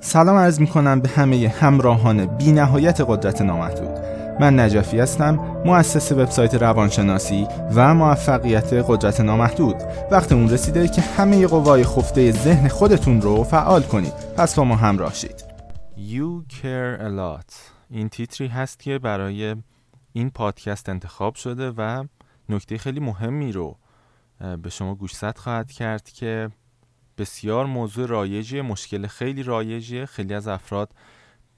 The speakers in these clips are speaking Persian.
سلام عرض می کنم به همه همراهان بی نهایت قدرت نامحدود. من نجفی هستم مؤسس وبسایت روانشناسی و موفقیت قدرت نامحدود. وقت اون رسیده که همه قوای خفته ذهن خودتون رو فعال کنید. پس با ما همراه شید. You care a lot. این تیتری هست که برای این پادکست انتخاب شده و نکته خیلی مهمی رو به شما گوشزد خواهد کرد که بسیار موضوع رایجی مشکل خیلی رایجیه. خیلی از افراد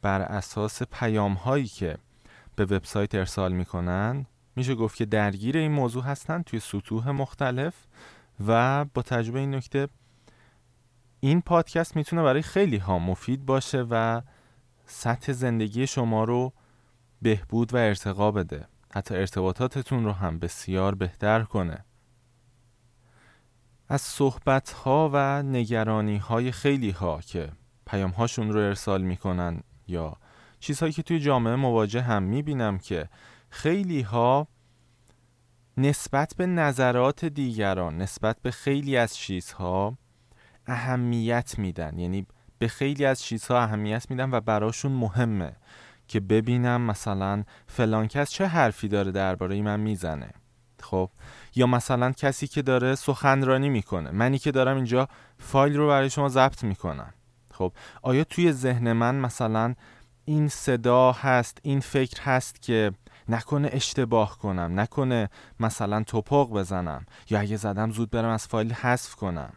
بر اساس پیام هایی که به وبسایت ارسال می‌کنن میشه گفت که درگیر این موضوع هستن توی سطوح مختلف و با تجربه این نکته این پادکست می‌تونه برای خیلی ها مفید باشه و سطح زندگی شما رو بهبود و ارتقا بده. حتی ارتباطاتتون رو هم بسیار بهتر کنه. از صحبت ها و نگرانی های خیلی ها که پیام هاشون رو ارسال می‌کنن یا چیزهایی که توی جامعه مواجه هم می‌بینم که خیلی ها نسبت به نظرات دیگران نسبت به خیلی از چیزها اهمیت میدن. یعنی به خیلی از چیزها اهمیت میدن و براشون مهمه که ببینم مثلا فلان کس چه حرفی داره درباره من می‌زنه. خب. یا مثلا کسی که داره سخنرانی می‌کنه. منی که دارم اینجا فایل رو برای شما ضبط می‌کنم. خب. آیا توی ذهن من مثلا این صدا هست این فکر هست که نکنه اشتباه کنم نکنه مثلا توپق بزنم یا اگه زدم زود برم از فایل حذف کنم؟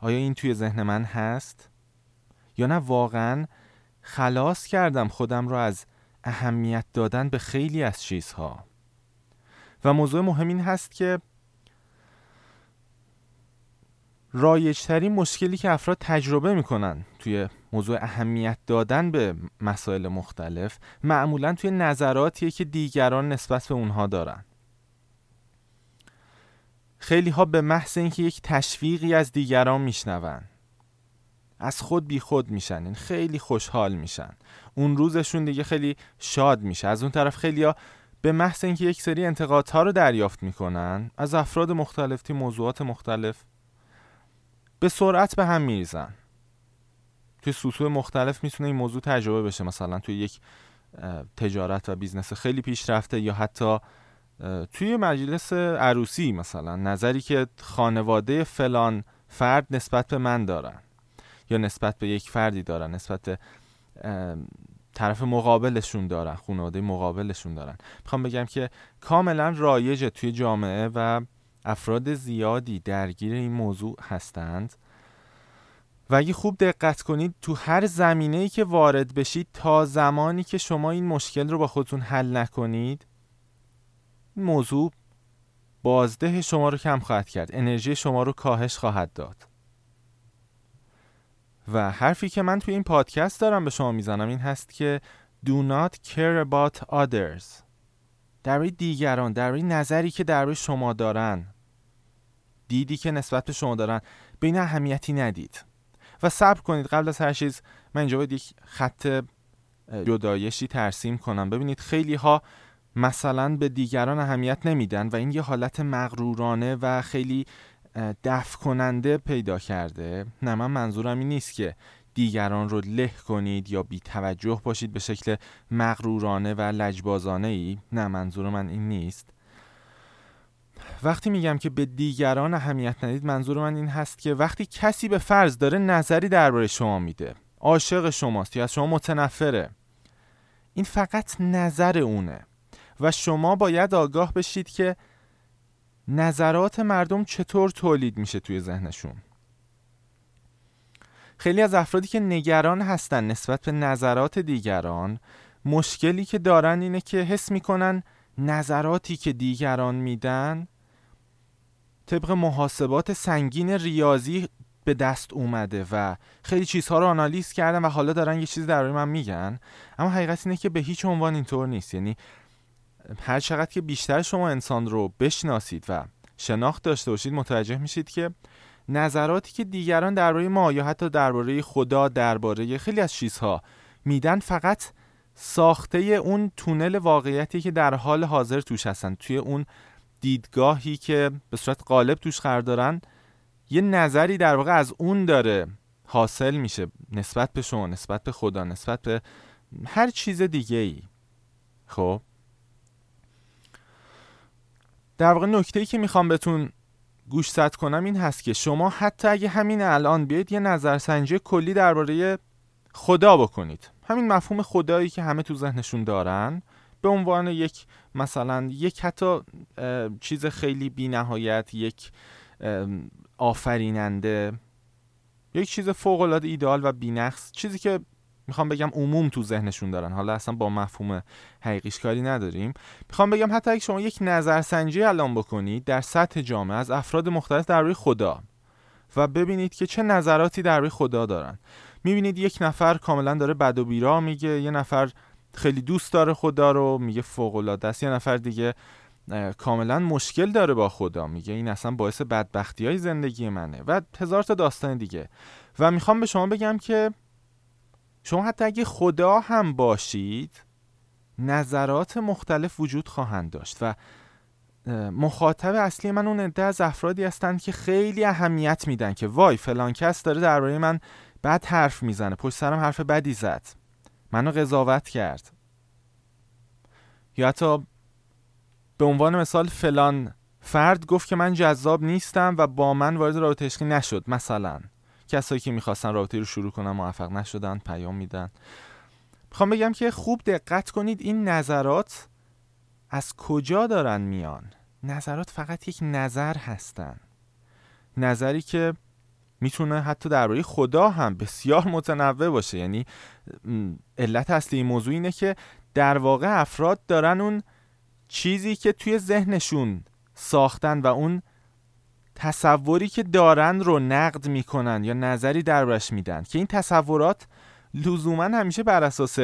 آیا این توی ذهن من هست؟ یا نه واقعا خلاص کردم خودم رو از اهمیت دادن به خیلی از چیزها؟ و موضوع مهم این هست که رایجترین مشکلی که افراد تجربه می‌کنن توی موضوع اهمیت دادن به مسائل مختلف معمولا توی نظراتیه که دیگران نسبت به اونها دارن. خیلی ها به محض اینکه یک تشویقی از دیگران میشنون از خود بی خود میشن یعنی خیلی خوشحال میشن. اون روزشون دیگه خیلی شاد میشه. از اون طرف خیلی ها به محض اینکه یک سری انتقادها رو دریافت می‌کنن از افراد مختلف توی موضوعات مختلف به سرعت به هم میریزن. توی سطوح مختلف می‌تونه این موضوع تجربه بشه مثلا توی یک تجارت و business خیلی پیشرفته یا حتی توی مجلس عروسی مثلا نظری که خانواده فلان فرد نسبت به من دارن یا نسبت به یک فردی دارن نسبت طرف مقابلشون دارن خانواده مقابلشون دارن. می‌خوام بگم که کاملا رایجه توی جامعه و افراد زیادی درگیر این موضوع هستند. و اگه خوب دقت کنید تو هر زمینه ای که وارد بشید تا زمانی که شما این مشکل رو با خودتون حل نکنید این موضوع بازده شما رو کم خواهد کرد. انرژی شما رو کاهش خواهد داد. و حرفی که من توی این پادکست دارم به شما می‌زنم این هست که Do not care about others. درباره دیگران درباره نظری که درباره شما دارن دیدی که نسبت به شما دارن به این اهمیتی ندید. و صبر کنید. قبل از هر چیز من اینجا باید یک خط جدایشی ترسیم کنم. ببینید خیلی ها مثلا به دیگران اهمیت نمیدن و این یه حالت مغرورانه و خیلی دفع کننده پیدا کرده. نه من منظورم این نیست که دیگران رو له کنید یا بی توجه باشید به شکل مغرورانه و لجبازانه ای نه منظور من این نیست. وقتی میگم که به دیگران اهمیت ندید منظور من این هست که وقتی کسی به فرض داره نظری درباره شما میده عاشق شماست یا از شما متنفره این فقط نظر اونه و شما باید آگاه بشید که نظرات مردم چطور تولید میشه توی ذهنشون؟ خیلی از افرادی که نگران هستن نسبت به نظرات دیگران مشکلی که دارن اینه که حس می‌کنن نظراتی که دیگران میدن طبق محاسبات سنگین ریاضی به دست اومده و خیلی چیزها رو آنالیز کردن و حالا دارن یه چیزی درباره من میگن اما حقیقت اینه که به هیچ عنوان اینطور نیست. یعنی هر چقدر که بیشتر شما انسان رو بشناسید و شناخت داشته باشید متوجه میشید که نظراتی که دیگران درباره ما یا حتی درباره خدا درباره خیلی از چیزها میدن فقط ساخته اون تونل واقعیتی که در حال حاضر توش هستن. توی اون دیدگاهی که به صورت قالب توش قرار دارن یه نظری در واقع از اون داره حاصل میشه نسبت به شما نسبت به خدا نسبت به هر چیز دیگه ای خب؟ در واقع نکته ای که می‌خوام بهتون گوشزد کنم این هست که شما حتی اگه همین الان بیاید یه نظرسنجی کلی درباره خدا بکنید. همین مفهوم خدایی که همه تو ذهنشون دارن به عنوان یک مثلا یک حتی چیز خیلی بی نهایت یک آفریننده یک چیز فوق العاده ایدال و بینقص چیزی که می‌خوام بگم عموم تو ذهنشون دارن. حالا اصلا با مفهوم حقیقیش کاری نداریم. می‌خوام بگم حتی اگه شما یک نظرسنجی الان بکنید در سطح جامعه از افراد مختلف در روی خدا و ببینید که چه نظراتی در روی خدا دارن. می‌بینید یک نفر کاملا داره بد و بیرا میگه یه نفر خیلی دوست داره خدا رو میگه فوق العاده است. یه نفر دیگه کاملا مشکل داره با خدا میگه این اصلا باعث بدبختی های زندگی منه و هزار تا داستان دیگه. و می‌خوام به شما بگم که شما حتی اگه خدا هم باشید نظرات مختلف وجود خواهند داشت و مخاطب اصلی من اون عده از افرادی هستند که خیلی اهمیت میدن که وای فلان کس داره درباره من بد حرف می‌زنه پشت سرم حرف بدی زد. منو قضاوت کرد. یا حتی به عنوان مثال فلان فرد گفت که من جذاب نیستم و با من وارد رابطه عشقی نشد مثلا. کسایی که می‌خواستن رابطه رو شروع کنن موفق نشدن پیام میدن. می‌خوام بگم که خوب دقت کنید این نظرات از کجا دارن میان. نظرات فقط یک نظر هستن. نظری که می‌تونه حتی درباره خدا هم بسیار متنوع باشه. یعنی علت اصلی این موضوع اینه که در واقع افراد دارن اون چیزی که توی ذهنشون ساختن و اون تصوری که دارن رو نقد می‌کنن یا نظری دربارش میدن که این تصورات لزوما همیشه بر اساس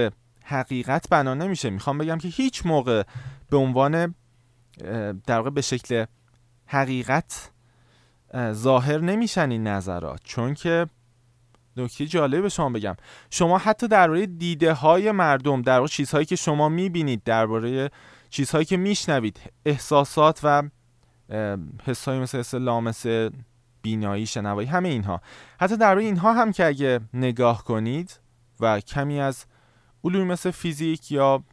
حقیقت بنا نمیشه. می‌خوام بگم که هیچ موقع به عنوان در واقع به شکل حقیقت ظاهر نمیشن این نظرات. چون که نکته جالب به شما بگم. شما حتی درباره دیده های مردم در چیزهایی که شما می‌بینید درباره چیزهایی که میشنوید احساسات و حسایی مثل حس لامس بینایی شنوایی همه اینها. حتی درباره اینها هم که اگه نگاه کنید و کمی از علوم مثل فیزیک یا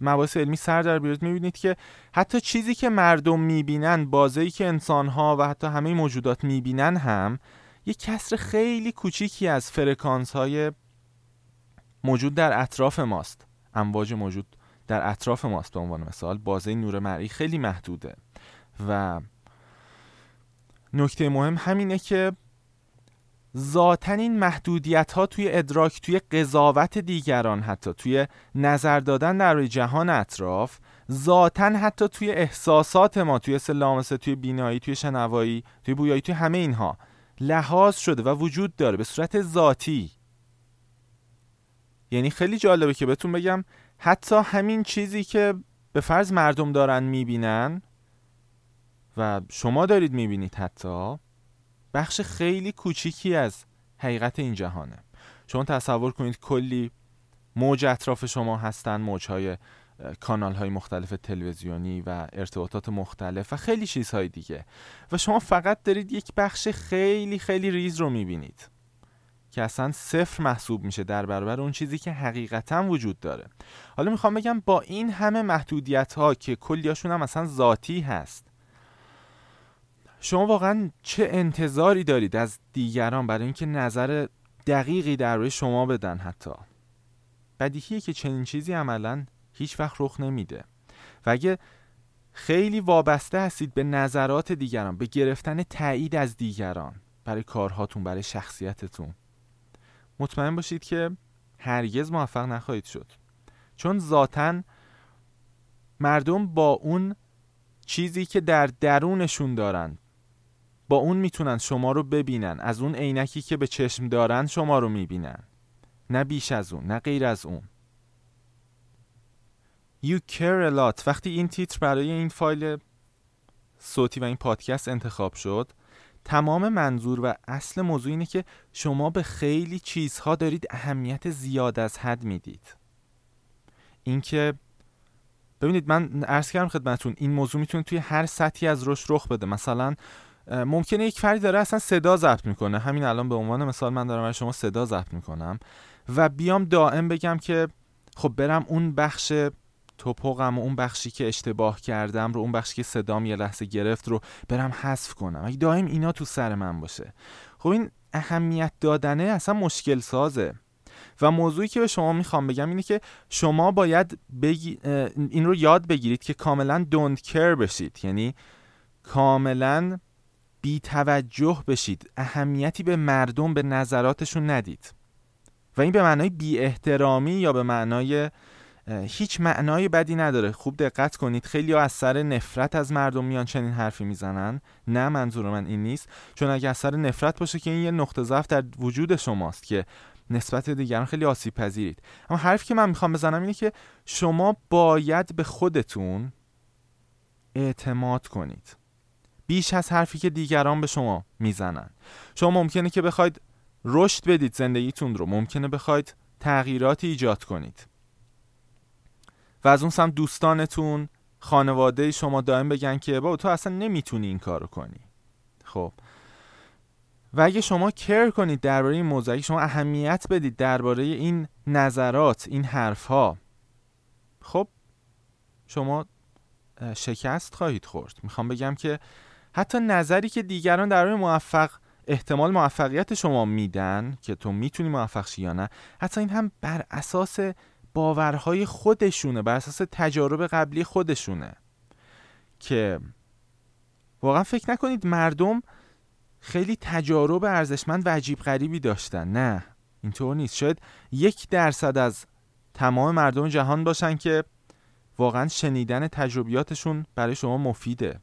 مباحث علمی سر در بیارید می‌بینید که حتی چیزی که مردم می‌بینن بازه‌ای که انسانها و حتی همه موجودات می‌بینن هم یک کسر خیلی کوچیکی از فرکانس های موجود در اطراف ماست. امواج موجود در اطراف ماست به عنوان مثال. بازه نور مرئی خیلی محدوده. و نکته مهم همینه که ذاتا این محدودیت ها توی ادراک توی قضاوت دیگران حتی توی نظر دادن در روی جهان اطراف ذاتا حتی توی احساسات ما توی سلامسه توی بینایی توی شنوایی توی بویایی توی همه اینها لحاظ شده و وجود داره به صورت ذاتی. یعنی خیلی جالبه که بهتون بگم حتی همین چیزی که به فرض مردم دارن می‌بینن و شما دارید می‌بینید حتی بخش خیلی کوچیکی از حقیقت این جهانه. شما تصور کنید کلی موج اطراف شما هستن موجهای کانال های مختلف تلویزیونی و ارتباطات مختلف و خیلی چیزهای دیگه. و شما فقط دارید یک بخش خیلی خیلی ریز رو می‌بینید که اصلا صفر محسوب میشه در برابر اون چیزی که حقیقتا وجود داره. حالا می‌خوام بگم با این همه محدودیت ها که کلیاشون هم اصلا ذاتی هست شما واقعا چه انتظاری دارید از دیگران برای اینکه نظر دقیقی در روی شما بدن حتی؟ بدیهیه که چنین چیزی عملا هیچ وقت رخ نمیده. و اگه خیلی وابسته هستید به نظرات دیگران به گرفتن تایید از دیگران برای کارهاتون برای شخصیتتون مطمئن باشید که هرگز موفق نخواهید شد. چون ذاتا مردم با اون چیزی که در درونشون دارن با اون می‌تونن شما رو ببینن. از اون عینکی که به چشم دارن شما رو می‌بینن. نه بیش از اون نه غیر از اون. You care a lot. وقتی این تیتر برای این فایل صوتی و این پادکست انتخاب شد تمام منظور و اصل موضوع اینه که شما به خیلی چیزها دارید اهمیت زیاد از حد می‌دید. اینکه ببینید من عرض کردم خدمتون این موضوع می‌تونه توی هر سطحی از رشد رخ بده. مثلا ممکنه یک فردی داره اصلا صدا ضبط می‌کنه. همین الان به عنوان مثال من دارم شما صدا ضبط می‌کنم و بیام دائم بگم که خب برم اون بخش توپقم و اون بخشی که اشتباه کردم رو اون بخشی که صدام یه لحظه گرفت رو برم حذف کنم. اگه دائم اینا تو سر من باشه. خب این اهمیت دادنه اصلا مشکل سازه. و موضوعی که به شما می‌خوام بگم اینه که شما باید بگی... این رو یاد بگیرید که کاملا don't care بشید. یعنی کاملا بی توجه بشید. اهمیتی به مردم به نظراتشون ندید. و این به معنای بی احترامی یا به معنای هیچ معنای بدی نداره. خوب دقت کنید. خیلی ها از سر نفرت از مردم میان چنین حرفی می‌زنن. نه منظور من این نیست. چون اگه از سر نفرت باشه که این یه نقطه ضعف در وجود شماست که نسبت دیگران خیلی آسیب پذیرید اما حرفی که من می‌خوام بزنم اینه که شما باید به خودتون اعتماد کنید. بیش از حرفی که دیگران به شما می‌زنن. شما ممکنه که بخواید رشد بدید زندگیتون رو. ممکنه بخواید تغییراتی ایجاد کنید. و از اون سمت دوستانتون خانواده شما دائم بگن که با تو اصلا نمی‌تونی این کارو کنی. خب. و اگه شما کر کنید درباره این موضوع شما اهمیت بدید درباره این نظرات این حرفها خب شما شکست خواهید خورد. می‌خوام بگم که حتی نظری که دیگران درباره موفق احتمال موفقیت شما میدن که تو می‌تونی موفق شی یا نه حتی این هم بر اساس باورهای خودشونه بر اساس تجارب قبلی خودشونه. که واقعا فکر نکنید مردم خیلی تجارب ارزشمند و عجیب غریبی داشتن. نه اینطور نیست. شاید یک درصد از تمام مردم جهان باشن که واقعا شنیدن تجربیاتشون برای شما مفیده.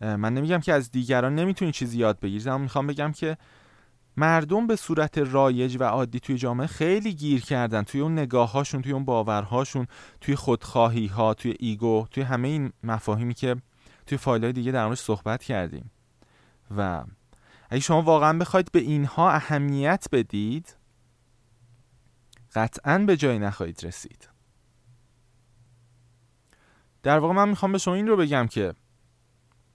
من نمیگم که از دیگران نمی‌تونی چیزی یاد بگیرید اما می‌خوام بگم که مردم به صورت رایج و عادی توی جامعه خیلی گیر کردن. توی اون نگاههاشون توی اون باورهاشون توی خودخواهی ها توی ایگو توی همه این مفاهیمی که توی فایل های دیگه در موردش صحبت کردیم. و اگه شما واقعا بخواید به اینها اهمیت بدید قطعا به جایی نخواهید رسید. در واقع من می‌خوام به شما این رو بگم که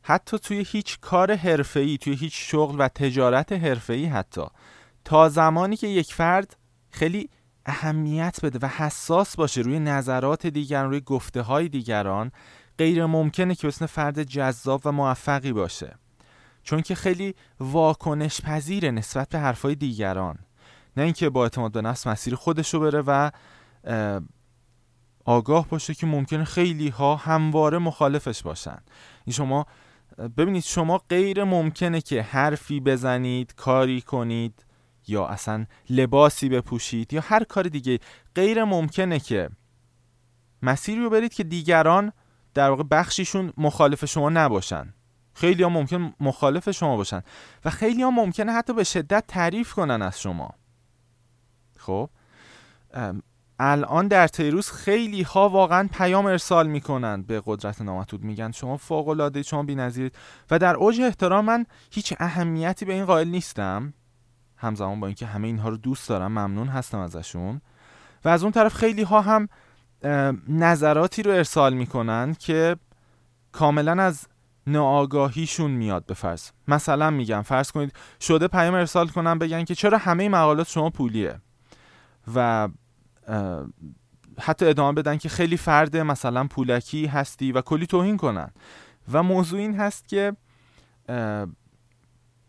حتی توی هیچ کار حرفه‌ای توی هیچ شغل و تجارت حرفه‌ای حتی. تا زمانی که یک فرد خیلی اهمیت بده و حساس باشه روی نظرات دیگران روی گفته های دیگران غیر ممکنه که بسن فرد جذاب و موفقی باشه. چون که خیلی واکنش پذیره نسبت به حرفای دیگران. نه اینکه با اعتماد به نفس مسیر خودشو بره و آگاه باشه که ممکنه خیلی ها همواره مخالفش باشن. این شما ببینید شما غیر ممکنه که حرفی بزنید کاری کنید یا اصلا لباسی بپوشید یا هر کار دیگه. غیر ممکنه که مسیری رو برید که دیگران در واقع بخشیشون مخالف شما نباشن. خیلی ها ممکن مخالف شما باشن و خیلی ها ممکنه حتی به شدت تعریف کنن از شما. خب؟ الان در تیروس خیلی ها واقعا پیام ارسال می‌کنن به قدرت نامحدود میگن شما فوق العاده شما بی‌نظیرید. و در اوج احترام من هیچ اهمیتی به این قائل نیستم. همزمان با اینکه همه اینها رو دوست دارم ممنون هستم ازشون. و از اون طرف خیلی ها هم نظراتی رو ارسال می‌کنن که کاملا از ناآگاهیشون میاد به فرض. مثلا میگم فرض کنید شده پیام ارسال کنم بگن که چرا همه مقالات شما پولیه؟ و حتی ادامه بدن که خیلی فرد مثلا پولکی هستی و کلی توهین کنن. و موضوع این هست که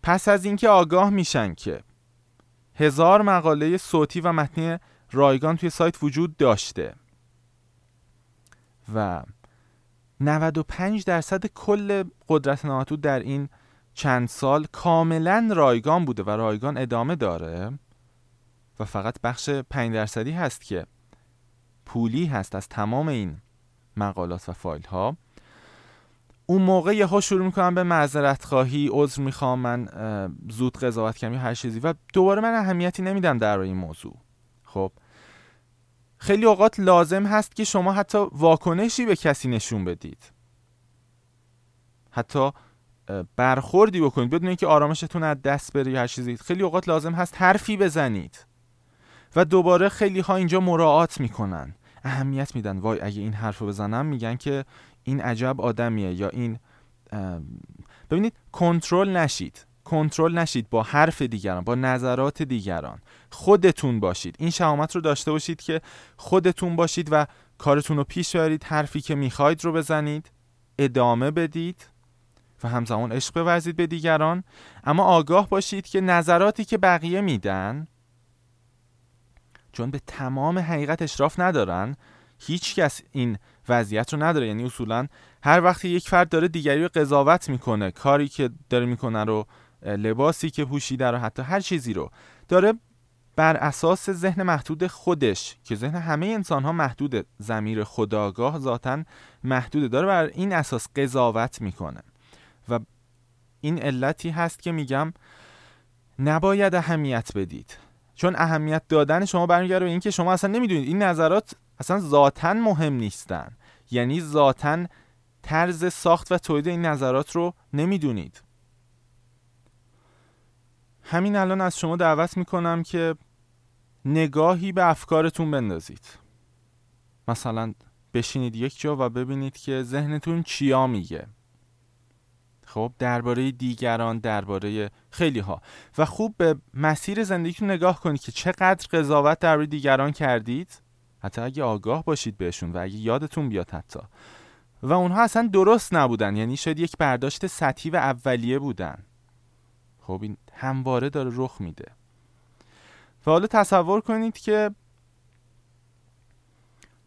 پس از اینکه آگاه میشن که هزار مقاله صوتی و متنی رایگان توی سایت وجود داشته و 95 درصد کل قدرت نامحدود در این چند سال کاملا رایگان بوده و رایگان ادامه داره و فقط بخش 5 درصدی هست که پولی هست از تمام این مقالات و فایل ها اون موقع یه ها شروع می‌کنم به معذرت خواهی عذر می‌خوام من زود قضاوت کردم هر چیزی و دوباره من اهمیتی نمیدم در این موضوع. خب خیلی اوقات لازم هست که شما حتی واکنشی به کسی نشون بدید. حتی برخوردی بکنید بدون اینکه آرامشتون از دست بره یا هر چیزی. خیلی اوقات لازم هست حرفی بزنید. و دوباره خیلی ها اینجا مراعات می‌کنن. اهمیت میدن. وای اگه این حرف رو بزنم میگن که این عجب آدمیه یا این ببینید کنترل نشید. کنترل نشید با حرف دیگران با نظرات دیگران. خودتون باشید. این شهامت رو داشته باشید که خودتون باشید و کارتون رو پیش برید حرفی که می‌خواید رو بزنید ادامه بدید و همزمان عشق بورزید به دیگران. اما آگاه باشید که نظراتی که بقیه میدن چون به تمام حقیقت اشراف ندارن هیچ کس این وضعیت رو نداره. یعنی اصولا هر وقتی یک فرد داره دیگری رو قضاوت می‌کنه کاری که داره می‌کنه رو لباسی که پوشیده رو حتی هر چیزی رو داره بر اساس ذهن محدود خودش که ذهن همه انسان ها محدوده. زمیر خداگاه ذاتا محدوده. داره بر این اساس قضاوت می‌کنه. و این علتی هست که میگم نباید اهمیت بدید. چون اهمیت دادن شما برمیگرده به اینکه شما اصلا نمی‌دونید. این نظرات اصلا ذاتا مهم نیستن. یعنی ذاتا طرز ساخت و تولید این نظرات رو نمی‌دونید. همین الان از شما دعوت می‌کنم که نگاهی به افکارتون بندازید. مثلا بشینید یک جا و ببینید که ذهنتون چیا میگه. خب درباره دیگران درباره خیلی ها و خوب به مسیر زندگیتون نگاه کنید که چقدر قضاوت درباره دیگران کردید. حتی اگه آگاه باشید بهشون و اگه یادتون بیاد حتی. و اونها اصلا درست نبودن یعنی شاید یک برداشت سطحی و اولیه بودن. خب این همواره داره رخ میده. و حالا تصور کنید که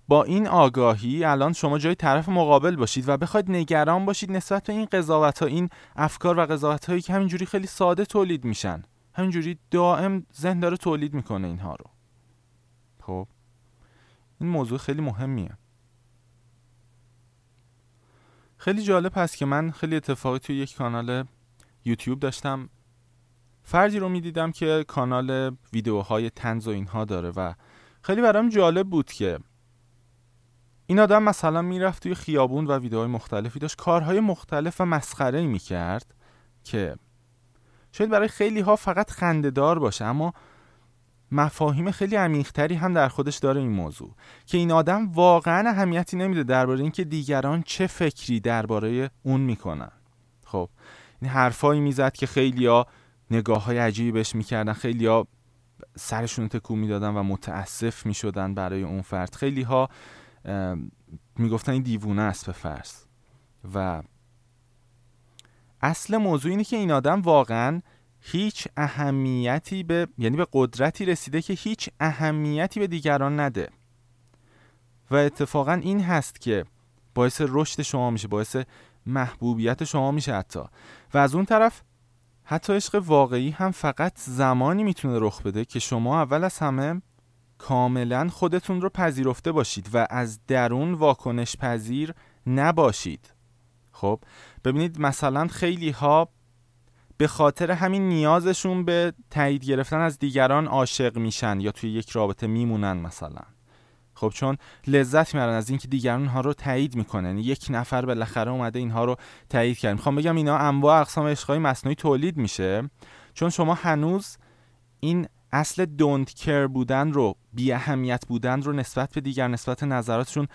با این آگاهی الان شما جای طرف مقابل باشید و بخواید نگران باشید نسبت به این قضاوت ها این افکار و قضاوت هایی که همینجوری خیلی ساده تولید میشن. همینجوری دائم ذهن داره تولید می‌کنه اینها رو. خب. این موضوع خیلی مهمیه. خیلی جالب هست که من خیلی اتفاقی توی یک کانال یوتیوب داشتم. فردی رو می‌دیدم که کانال ویدیوهای تنز و اینها داره و خیلی برام جالب بود که این آدم مثلا می‌رفت توی خیابون و ویدیوهای مختلفی داشت. کارهای مختلف و مسخره می‌کرد که شاید برای خیلی ها فقط خندهدار باشه اما مفاهیم خیلی عمیقتری هم در خودش داره این موضوع. که این آدم واقعا اهمیتی نمیده درباره اینکه دیگران چه فکری درباره اون می‌کنن. خب این حرفایی می‌زد که خیلیا نگاه های عجیبی بهش می‌کردن. خیلیا سرشون تکون می‌دادن و متاسف می‌شدن برای اون فرد. خیلی ها می‌گفتن این دیوونه است به فرض. و اصل موضوع اینه که این آدم واقعا هیچ اهمیتی به یعنی به قدرتی رسیده که هیچ اهمیتی به دیگران نده. و اتفاقا این هست که باعث رشد شما میشه باعث محبوبیت شما میشه حتی. و از اون طرف حتی عشق واقعی هم فقط زمانی می‌تونه رخ بده که شما اول از همه کاملا خودتون رو پذیرفته باشید و از درون واکنش پذیر نباشید. خب ببینید مثلا خیلی ها به خاطر همین نیازشون به تایید گرفتن از دیگران عاشق میشن یا توی یک رابطه میمونن مثلا. خب چون لذت میارن از اینکه دیگران ها رو تایید می‌کنن. یک نفر بالاخره اومده اینها رو تایید کرد. می‌خوام بگم اینا انواع اقسام عشقای مصنوعی تولید میشه. چون شما هنوز این اصل دونت کر بودن رو بی اهمیت بودن رو نسبت به دیگر نسبت نظراتشون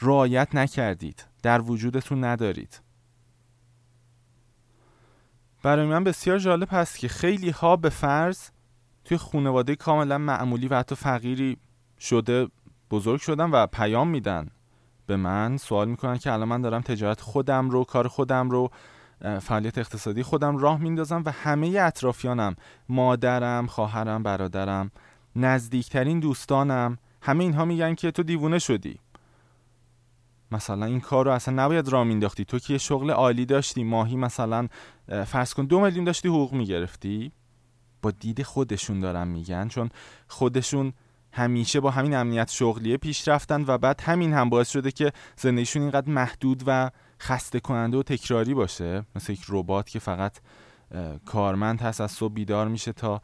رعایت نکردید. در وجودتون ندارید. برای من بسیار جالب هست که خیلی ها به فرض توی خانواده کاملا معمولی و حتی فقیری شده بزرگ شدن و پیام میدن به من. سوال می‌کنن که الان من دارم تجارت خودم رو کار خودم رو فعالیت اقتصادی خودم راه میندازم و همه اطرافیانم مادرم خواهرم برادرم نزدیکترین دوستانم همه اینها میگن که تو دیوونه شدی. مثلا این کار رو اصلا نباید راه مینداختی. تو که یه شغل عالی داشتی ماهی مثلا فرض کن دو میلیون داشتی حقوق می‌گرفتی. با دید خودشون دارن میگن چون خودشون همیشه با همین امنیت شغلیه پیش رفتن و بعد همین هم باعث شده که زندگیشون اینقدر محدود و خسته کننده و تکراری باشه مثل یک ربات که فقط کارمند هست از صبح بیدار میشه تا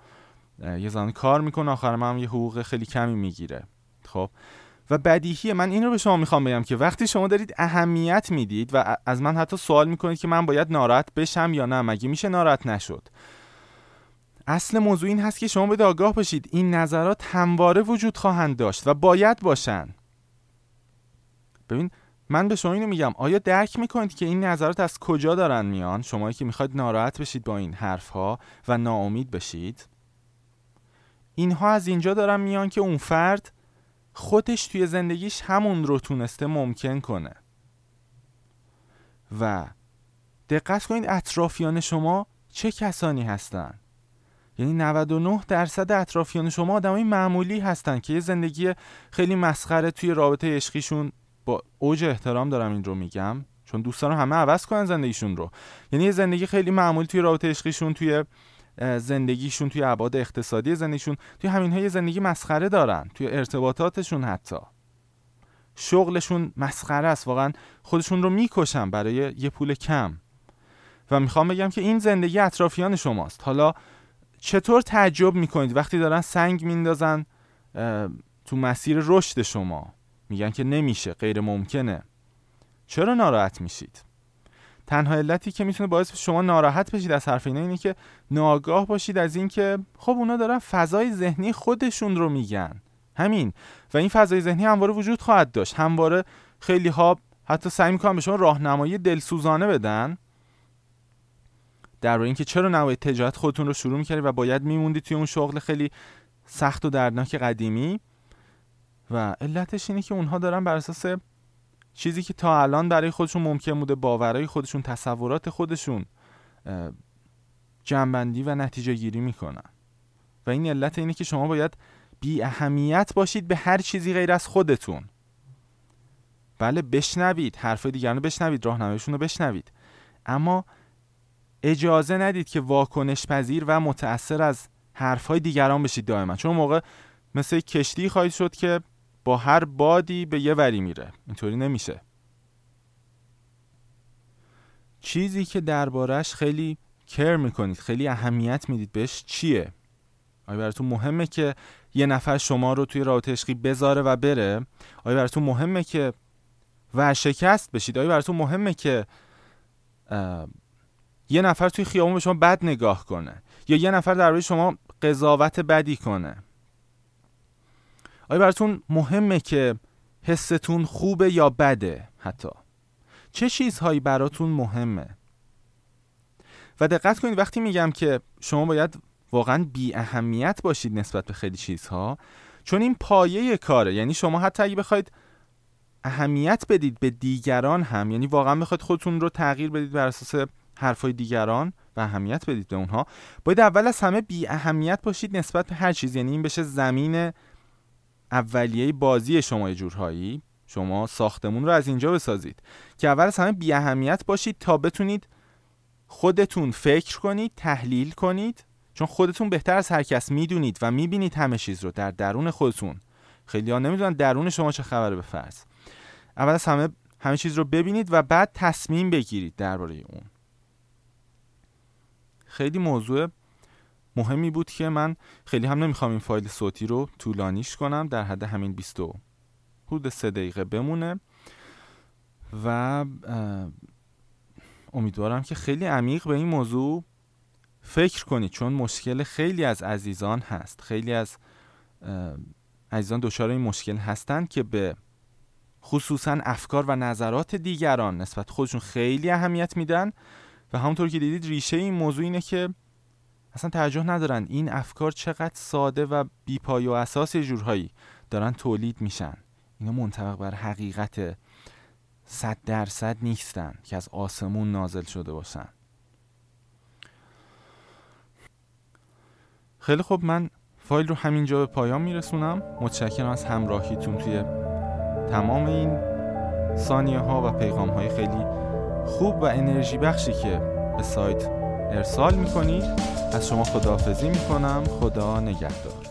یه زمان کار می‌کنه آخر هم یه حقوق خیلی کمی می‌گیره. خب؟ و بدیهیه من این رو به شما می‌خوام بگم که وقتی شما دارید اهمیت می‌دید و از من حتی سوال می‌کنید که من باید ناراحت بشم یا نه مگه میشه ناراحت نشد؟ اصل موضوع این هست که شما باید آگاه باشید این نظرات همواره وجود خواهند داشت و باید باشن. ببین من به شما اینو میگم آیا درک می‌کنید که این نظرات از کجا دارن میان؟ شما که می‌خواید ناراحت بشید با این حرف ها و ناامید بشید. اینها از اینجا دارن میان که اون فرد خودش توی زندگیش همون رو تونسته ممکن کنه. و دقت کنید اطرافیان شما چه کسانی هستن؟ یعنی 99 درصد اطرافیان شما آدمای معمولی هستن که یه زندگی خیلی مسخره توی رابطه عشقیشون با اوج احترام دارم این رو میگم چون دوستان همه عوض کنن زندگیشون رو. یعنی یه زندگی خیلی معمولی توی رابطه عشقیشون توی زندگیشون توی ابعاد اقتصادی زندگیشون توی همین های زندگی مسخره دارن توی ارتباطاتشون حتی. شغلشون مسخره است واقعا خودشون رو می‌کشن برای یه پول کم. و می‌خوام بگم که این زندگی اطرافیان شماست. حالا چطور تعجب می‌کنید وقتی دارن سنگ میندازن تو مسیر رشد شما؟ میگن که نمیشه غیر ممکنه. چرا ناراحت میشید؟ تنها علتی که می‌تونه باعث شما ناراحت بشید از حرف اینا اینه که ناگاه باشید از اینکه خب اونا دارن فضای ذهنی خودشون رو میگن. همین. و این فضای ذهنی همواره وجود خواهد داشت. همواره خیلی ها حتی سعی می‌کنن به شما راهنمایی دلسوزانه بدن. درباره اینکه چرا نباید تجارت خودتون رو شروع می‌کردید و باید میموندید توی اون شغل خیلی سخت و دردناک قدیمی؟ و علتش اینه که اونها دارن بر اساس چیزی که تا الان برای خودشون ممکن بوده باورای خودشون تصورات خودشون جنبندی و نتیجه گیری می‌کنن. و این علت اینه که شما باید بی اهمیت باشید به هر چیزی غیر از خودتون. بله بشنوید حرف دیگران رو بشنوید راهنماییشون رو بشنوید. اما اجازه ندید که واکنش پذیر و متأثر از حرفهای دیگران بشید دائما. چون موقع مثل کشتی خواهید شد که با هر بادی به یه وری میره. اینطوری نمیشه. چیزی که دربارش خیلی کر می‌کنید خیلی اهمیت می‌دید بهش چیه؟ آیا براتون مهمه که یه نفر شما رو توی رابطه عشقی بذاره و بره؟ آیا براتون مهمه که ورشکست بشید؟ آیا براتون مهمه که یه نفر توی خیابون به شما بد نگاه کنه؟ یا یه نفر در شما قضاوت بدی کنه؟ آیا براتون مهمه که حستون خوبه یا بده حتی؟ چه چیزهایی براتون مهمه؟ و دقت کنید وقتی میگم که شما باید واقعا بی اهمیت باشید نسبت به خیلی چیزها چون این پایه کاره. یعنی شما حتی اگه بخواید اهمیت بدید به دیگران هم یعنی واقعا بخواید خودتون رو تغییر بدید بر اساس حرفای دیگران و اهمیت بدید به اونها باید اول از همه بی اهمیت باشید نسبت به هر چیز. یعنی این بشه زمین اولیه بازی شما یه جورهایی. شما ساختمون رو از اینجا بسازید. که اول از همه بی اهمیت باشید تا بتونید خودتون فکر کنید تحلیل کنید. چون خودتون بهتر از هر کس می‌دونید و می‌بینید همه چیز رو در درون خودتون. خیلی ها نمی‌دونن درون شما چه خبره به فرض. اول از همه همه چیز رو ببینید و بعد تصمیم بگیرید درباره اون. خیلی موضوع مهمی بود که من خیلی هم نمی‌خوام این فایل صوتی رو طولانیش کنم در حد همین 20 حدود سه دقیقه بمونه. و امیدوارم که خیلی عمیق به این موضوع فکر کنید چون مشکل خیلی از عزیزان هست. خیلی از عزیزان دچار این مشکل هستند که به خصوصا افکار و نظرات دیگران نسبت خودشون خیلی اهمیت میدن. و همونطور که دیدید ریشه این موضوع اینه که اصلا توجه ندارن این افکار چقدر ساده و بیپای و اساس جورهایی دارن تولید میشن. اینا منطبق بر حقیقت صد درصد نیستن که از آسمون نازل شده باشن. خیلی خوب من فایل رو همینجا به پایان میرسونم. متشکرم از همراهیتون توی تمام این ثانیه ها و پیغام های خیلی خوب و انرژی بخشی که به سایت ارسال می‌کنید از شما خداحافظی می‌کنم. خدا نگهدار.